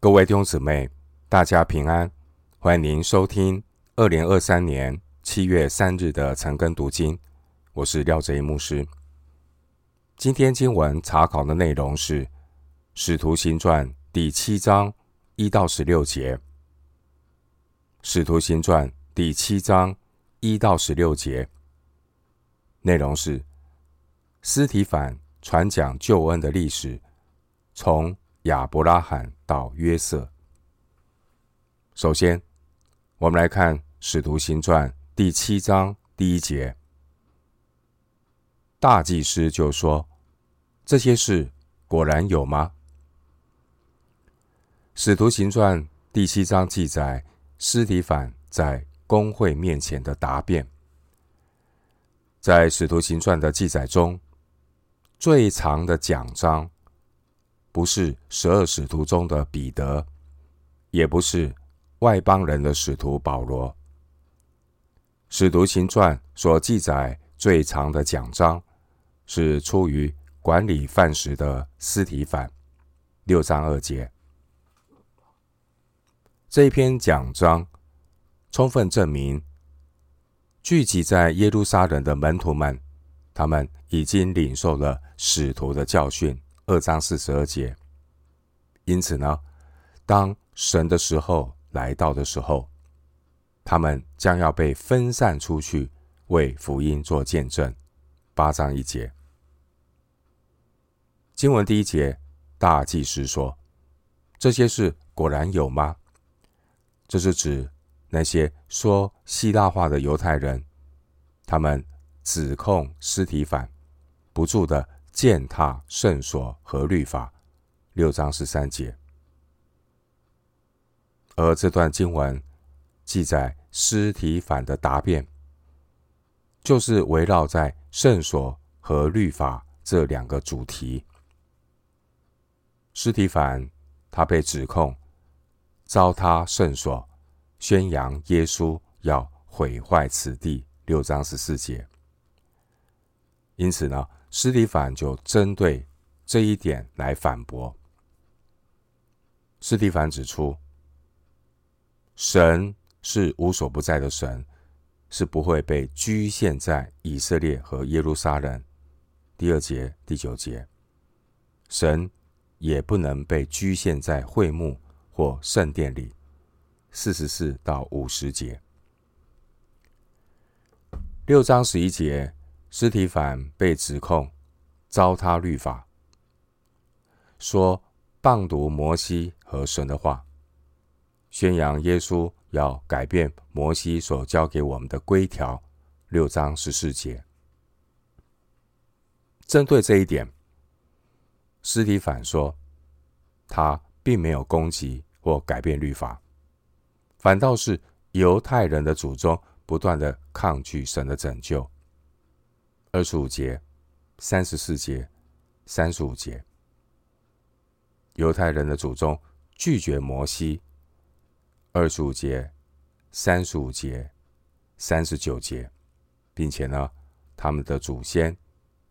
各位弟兄姊妹，大家平安！欢迎您收听二零二三年七月三日的晨更读经。我是廖哲一牧师。今天经文查考的内容是《使徒行传》第七章一到十六节。《使徒行传》第七章一到十六节内容是斯提反传讲救恩的历史，从亚伯拉罕到约瑟。首先，我们来看《使徒行传》第七章第一节。大祭司就说：“这些事果然有吗？”《使徒行传》第七章记载司提反在公会面前的答辩。在《使徒行传》的记载中，最长的讲章。不是十二使徒中的彼得，也不是外邦人的使徒保罗。使徒行传所记载最长的讲章，是出于管理饭食的司提反，六章二节。这篇讲章充分证明，聚集在耶路撒冷的门徒们，他们已经领受了使徒的教训。二章四十二节。因此呢，当神的时候来到的时候，他们将要被分散出去，为福音做见证。八章一节。经文第一节，大祭司说：“这些事果然有吗？”这是指那些说希腊话的犹太人，他们指控尸体反，不住的。践踏圣所和律法，六章十三节。而这段经文记载司提反的答辩，就是围绕在圣所和律法这两个主题。司提反他被指控糟蹋圣所，宣扬耶稣要毁坏此地，六章十四节。因此呢，斯蒂凡就针对这一点来反驳。斯蒂凡指出，神是无所不在的神，是不会被局限在以色列和耶路撒冷。第二节、第九节，神也不能被局限在会幕或圣殿里。四十四到五十节，六章十一节。斯提反被指控糟蹋律法，说谤读摩西和神的话，宣扬耶稣要改变摩西所教给我们的规条。六章十四节，针对这一点，斯提凡说，他并没有攻击或改变律法，反倒是犹太人的祖宗不断的抗拒神的拯救。二十五节、三十四节、三十五节，犹太人的祖宗拒绝摩西。二十五节、三十五节、三十九节，并且呢，他们的祖先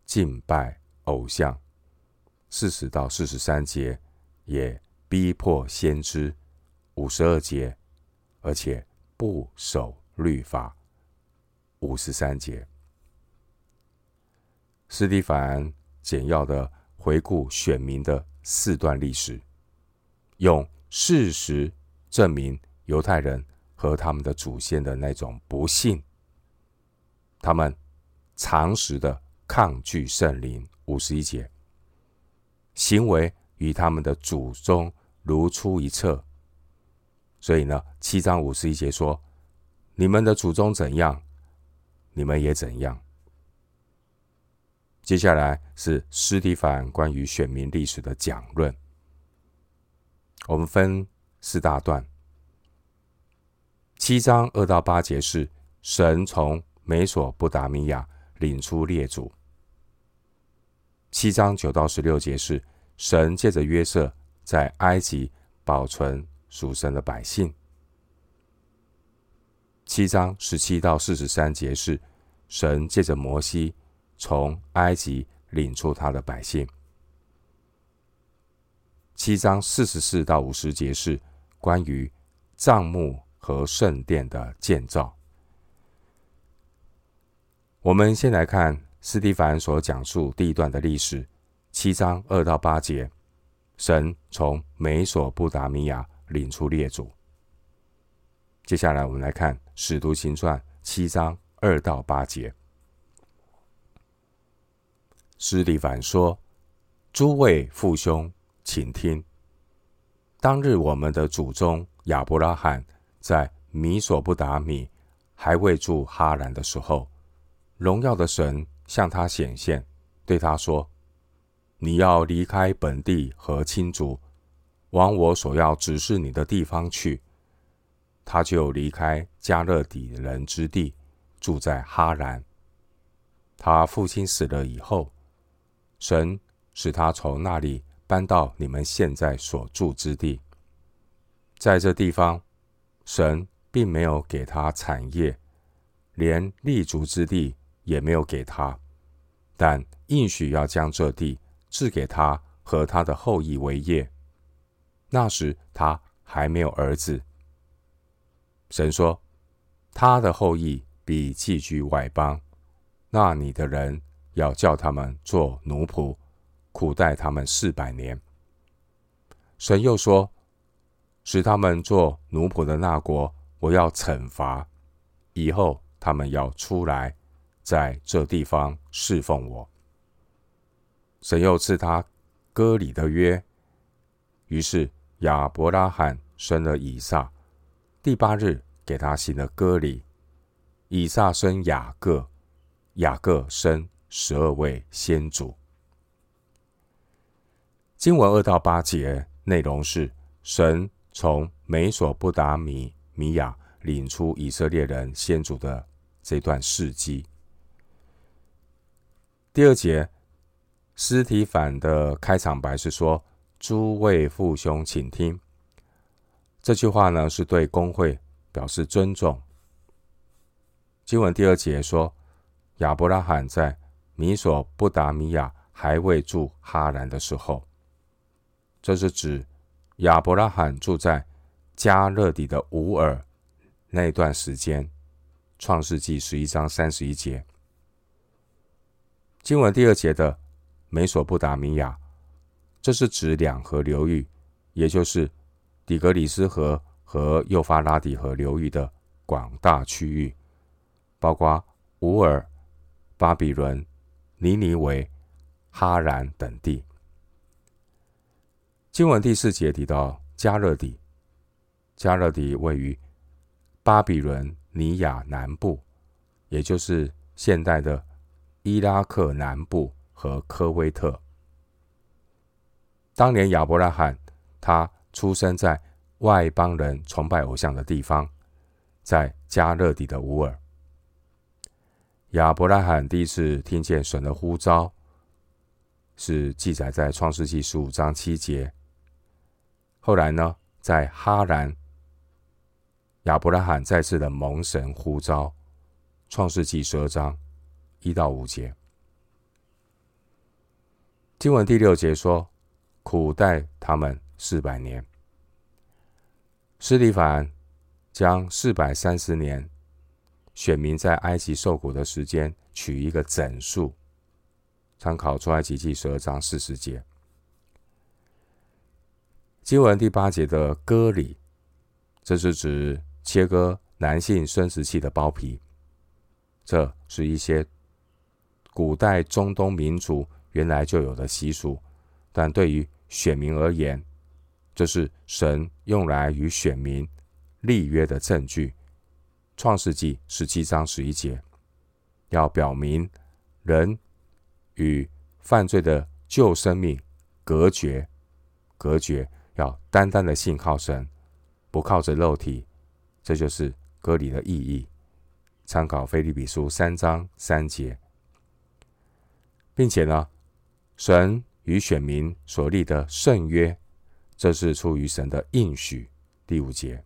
敬拜偶像。四十到四十三节也逼迫先知。五十二节，而且不守律法。五十三节。斯蒂凡简要的回顾选民的四段历史，用事实证明犹太人和他们的祖先的那种不幸，他们常识的抗拒圣灵。五十一节，行为与他们的祖宗如出一辙。所以呢，七章五十一节说：“你们的祖宗怎样，你们也怎样。”接下来是司提凡关于选民历史的讲论。我们分四大段，七章二到八节是神从美索不达米亚领出列祖；七章九到十六节是神借着约瑟在埃及保存属神的百姓；七章十七到四十三节是神借着摩西。从埃及领出他的百姓。七章四十四到五十节是关于帐幕和圣殿的建造。我们先来看斯蒂凡所讲述第一段的历史，七章二到八节，神从美索不达米亚领出列祖。接下来我们来看《使徒行传》七章二到八节，司提反说：“诸位父兄。”请听，当日我们的祖宗亚伯拉罕在米索不达米还未住哈兰的时候，荣耀的神向他显现，对他说：“你要离开本地和亲族，往我所要指示你的地方去。”他就离开迦勒底人之地，住在哈兰。他父亲死了以后，神使他从那里。搬到你们现在所住之地，在这地方，神并没有给他产业，连立足之地也没有给他，但应许要将这地赐给他和他的后裔为业。那时他还没有儿子。神说，他的后裔必寄居外邦，那里的人要叫他们做奴仆。苦待他们四百年。神又说：“使他们做奴仆的那国，我要惩罚。以后他们要出来，在这地方侍奉我。”神又赐他割礼的约。于是亚伯拉罕生了以撒，第八日给他行了割礼。以撒生雅各，雅各生十二位先祖。经文二到八节内容是神从美索不达米米亚领出以色列人先祖的这段事迹。第二节，司提反的开场白是说：“诸位父兄，请听。”这句话呢是对公会表示尊重。经文第二节说：“亚伯拉罕在米索不达米亚还未住哈兰的时候。”这是指亚伯拉罕住在迦勒底的乌尔那段时间，《创世纪》十一章三十一节。经文第二节的美索不达米亚，这是指两河流域，也就是底格里斯河和幼发拉底河流域的广大区域，包括乌尔、巴比伦、尼尼微、哈兰等地。经文第四节提到加勒底，加勒底位于巴比伦尼亚南部，也就是现代的伊拉克南部和科威特。当年亚伯拉罕他出生在外邦人崇拜偶像的地方，在加勒底的乌尔。亚伯拉罕第一次听见神的呼召，是记载在创世纪十五章七节。后来呢，在哈兰，亚伯拉罕再次的蒙神呼召，《创世纪》十二章一到五节。经文第六节说：“苦待他们四百年。”斯蒂凡将四百三十年选民在埃及受苦的时间取一个整数，参考《出埃及记》十二章四十节。经文第八节的割礼，这是指切割男性生殖器的包皮。这是一些古代中东民族原来就有的习俗，但对于选民而言，这是神用来与选民立约的证据。创世纪十七章十一节，要表明人与犯罪的旧生命隔绝，隔绝。要单单的信靠神，不靠着肉体，这就是割礼的意义。参考腓立比书三章三节，并且呢，神与选民所立的圣约，这是出于神的应许。第五节，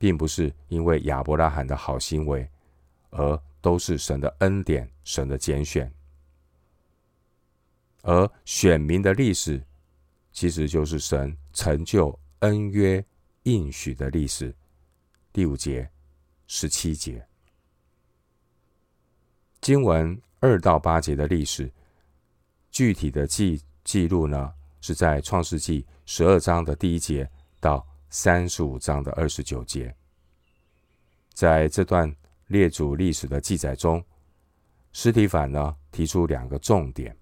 并不是因为亚伯拉罕的好行为，而都是神的恩典，神的拣选。而选民的历史。其实就是神成就恩约应许的历史。第五节、十七节，经文二到八节的历史，具体的记记录呢，是在创世纪十二章的第一节到三十五章的二十九节。在这段列祖历史的记载中，司提反呢提出两个重点。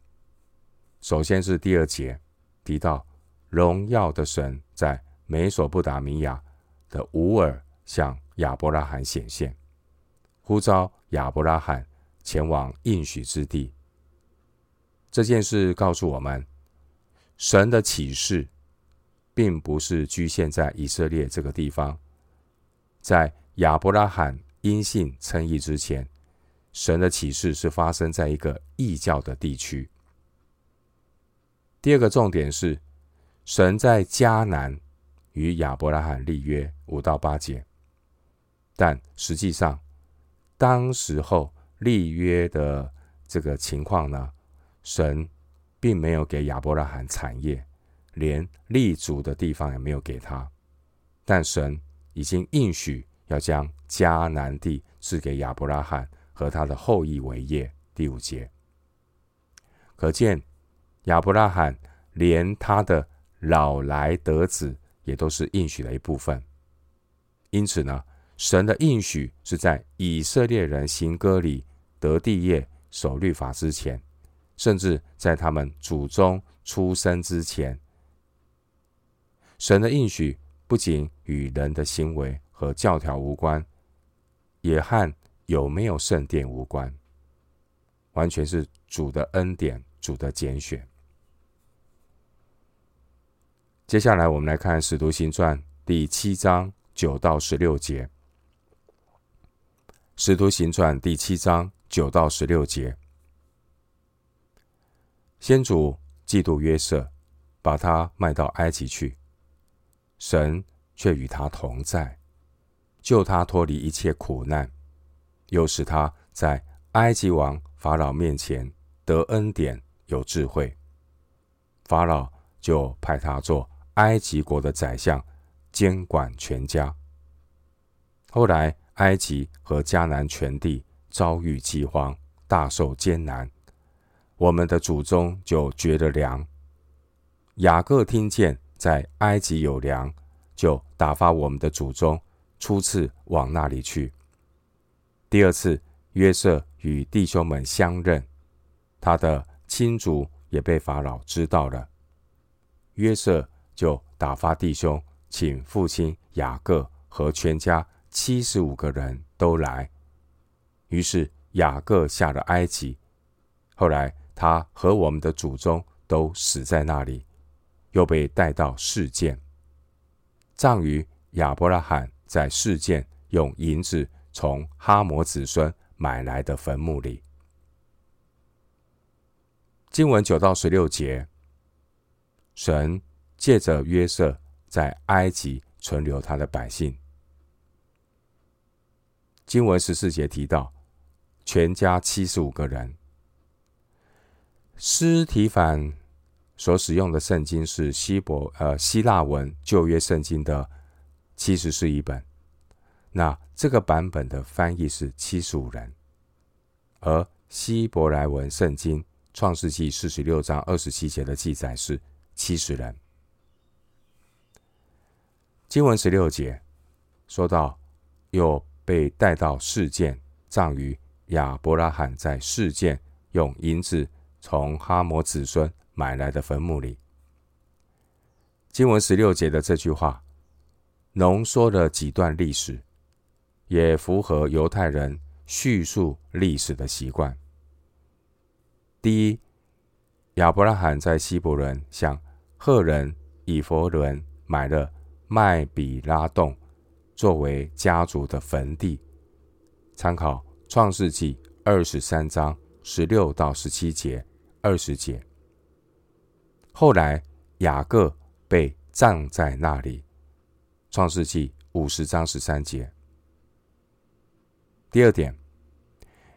首先是第二节提到荣耀的神在美索不达米亚的乌尔向亚伯拉罕显现，呼召亚伯拉罕前往应许之地。这件事告诉我们，神的启示并不是局限在以色列这个地方，在亚伯拉罕因信称义之前，神的启示是发生在一个异教的地区。第二个重点是，神在迦南与亚伯拉罕立约五到八节，但实际上，当时候立约的这个情况呢，神并没有给亚伯拉罕产业，连立足的地方也没有给他，但神已经应许要将迦南地赐给亚伯拉罕和他的后裔为业。第五节，可见。亚伯拉罕连他的老来得子也都是应许的一部分，因此呢，神的应许是在以色列人行歌里、得地业、守律法之前，甚至在他们祖宗出生之前。神的应许不仅与人的行为和教条无关，也和有没有圣殿无关，完全是主的恩典、主的拣选。接下来，我们来看《使徒行传》第七章九到十六节。《使徒行传》第七章九到十六节，先祖嫉妒约瑟，把他卖到埃及去，神却与他同在，救他脱离一切苦难，又使他在埃及王法老面前得恩典，有智慧。法老就派他做。埃及国的宰相，监管全家。后来，埃及和迦南全地遭遇饥荒，大受艰难。我们的祖宗就绝了粮。雅各听见在埃及有粮，就打发我们的祖宗初次往那里去。第二次，约瑟与弟兄们相认，他的亲族也被法老知道了。约瑟。就打发弟兄，请父亲雅各和全家七十五个人都来。于是雅各下了埃及。后来他和我们的祖宗都死在那里，又被带到示剑，葬于亚伯拉罕在示剑用银子从哈摩子孙买来的坟墓里。经文九到十六节，神。借着约瑟在埃及存留他的百姓。经文十四节提到，全家七十五个人。司提反所使用的圣经是希伯呃希腊文旧约圣经的七十四译本。那这个版本的翻译是七十五人，而希伯来文圣经创世纪四十六章二十七节的记载是七十人。经文十六节说到，又被带到事件，葬于亚伯拉罕在事件用银子从哈摩子孙买来的坟墓里。经文十六节的这句话，浓缩了几段历史，也符合犹太人叙述历史的习惯。第一，亚伯拉罕在希伯仑向赫人以弗伦买了。麦比拉洞作为家族的坟地，参考《创世纪》二十三章十六到十七节、二十节。后来雅各被葬在那里，《创世记》五十章十三节。第二点，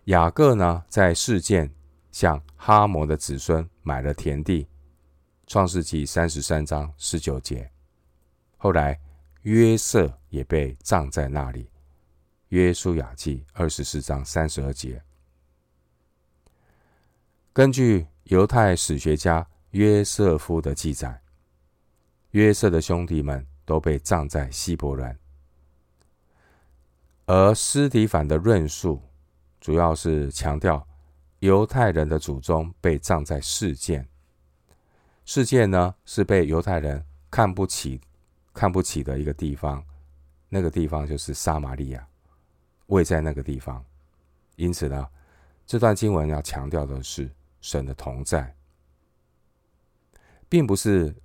雅各呢在事件向哈摩的子孙买了田地，《创世纪三十三章十九节。后来约瑟也被葬在那里。约书亚记二十四章三十二节。根据犹太史学家约瑟夫的记载，约瑟的兄弟们都被葬在希伯仑，而斯提凡的论述主要是强调犹太人的祖宗被葬在示剑。示剑呢，是被犹太人看不起、看不起的一个地方，那个地方就是撒玛利亚。位在那个地方，因此呢，这段经文要强调的是神的同在，并不是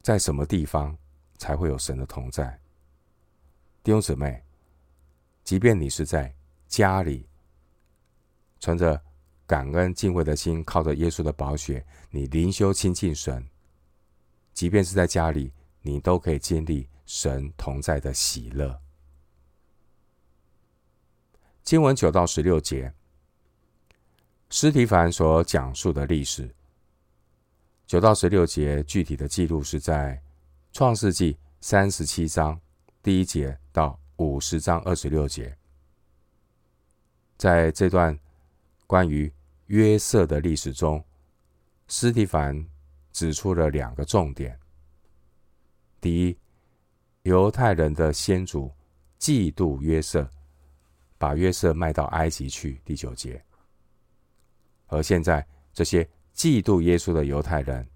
在什么地方才会有神的同在。弟兄姊妹，即便你是在家里，存着感恩敬畏的心，靠着耶稣的宝血，你灵修亲近神，即便是在家里，你都可以经历神同在的喜乐。经文九到十六节，司提凡所讲述的历史。九到十六节具体的记录是在创世纪三十七章第一节到五十章二十六节。在这段关于约瑟的历史中，斯蒂凡指出了两个重点：第一，犹太人的先祖嫉妒约瑟。把约瑟卖到埃及去，第九节。而现在，这些嫉妒耶稣的犹太人，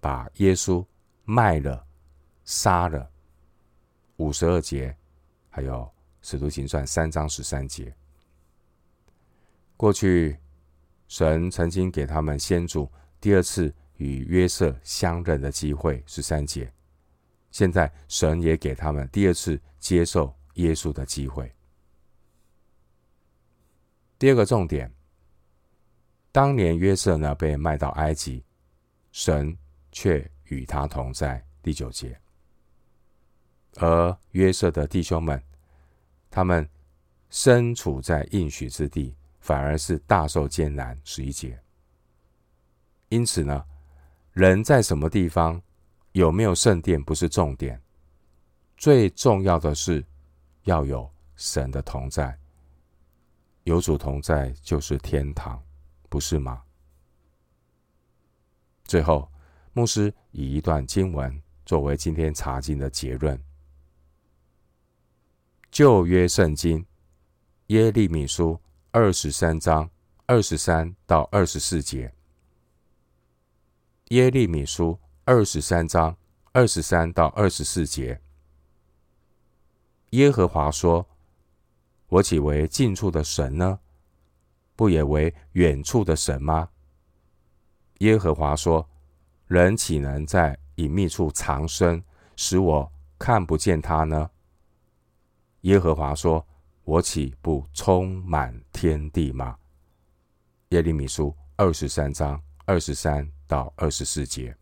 把耶稣卖了、杀了，五十二节，还有使徒行传三章十三节。过去，神曾经给他们先祖第二次与约瑟相认的机会，十三节。现在，神也给他们第二次接受耶稣的机会。第二个重点，当年约瑟呢被卖到埃及，神却与他同在。第九节，而约瑟的弟兄们，他们身处在应许之地，反而是大受艰难。十一节，因此呢，人在什么地方，有没有圣殿不是重点，最重要的是要有神的同在。有主同在就是天堂，不是吗？最后，牧师以一段经文作为今天查经的结论：旧约圣经耶利米书二十三章二十三到二十四节。耶利米书二十三章二十三到二十四节。耶和华说。我岂为近处的神呢？不也为远处的神吗？耶和华说：“人岂能在隐秘处藏身，使我看不见他呢？”耶和华说：“我岂不充满天地吗？”耶利米书二十三章二十三到二十四节。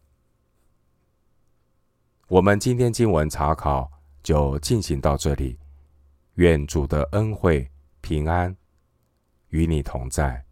我们今天经文查考就进行到这里。愿主的恩惠平安与你同在。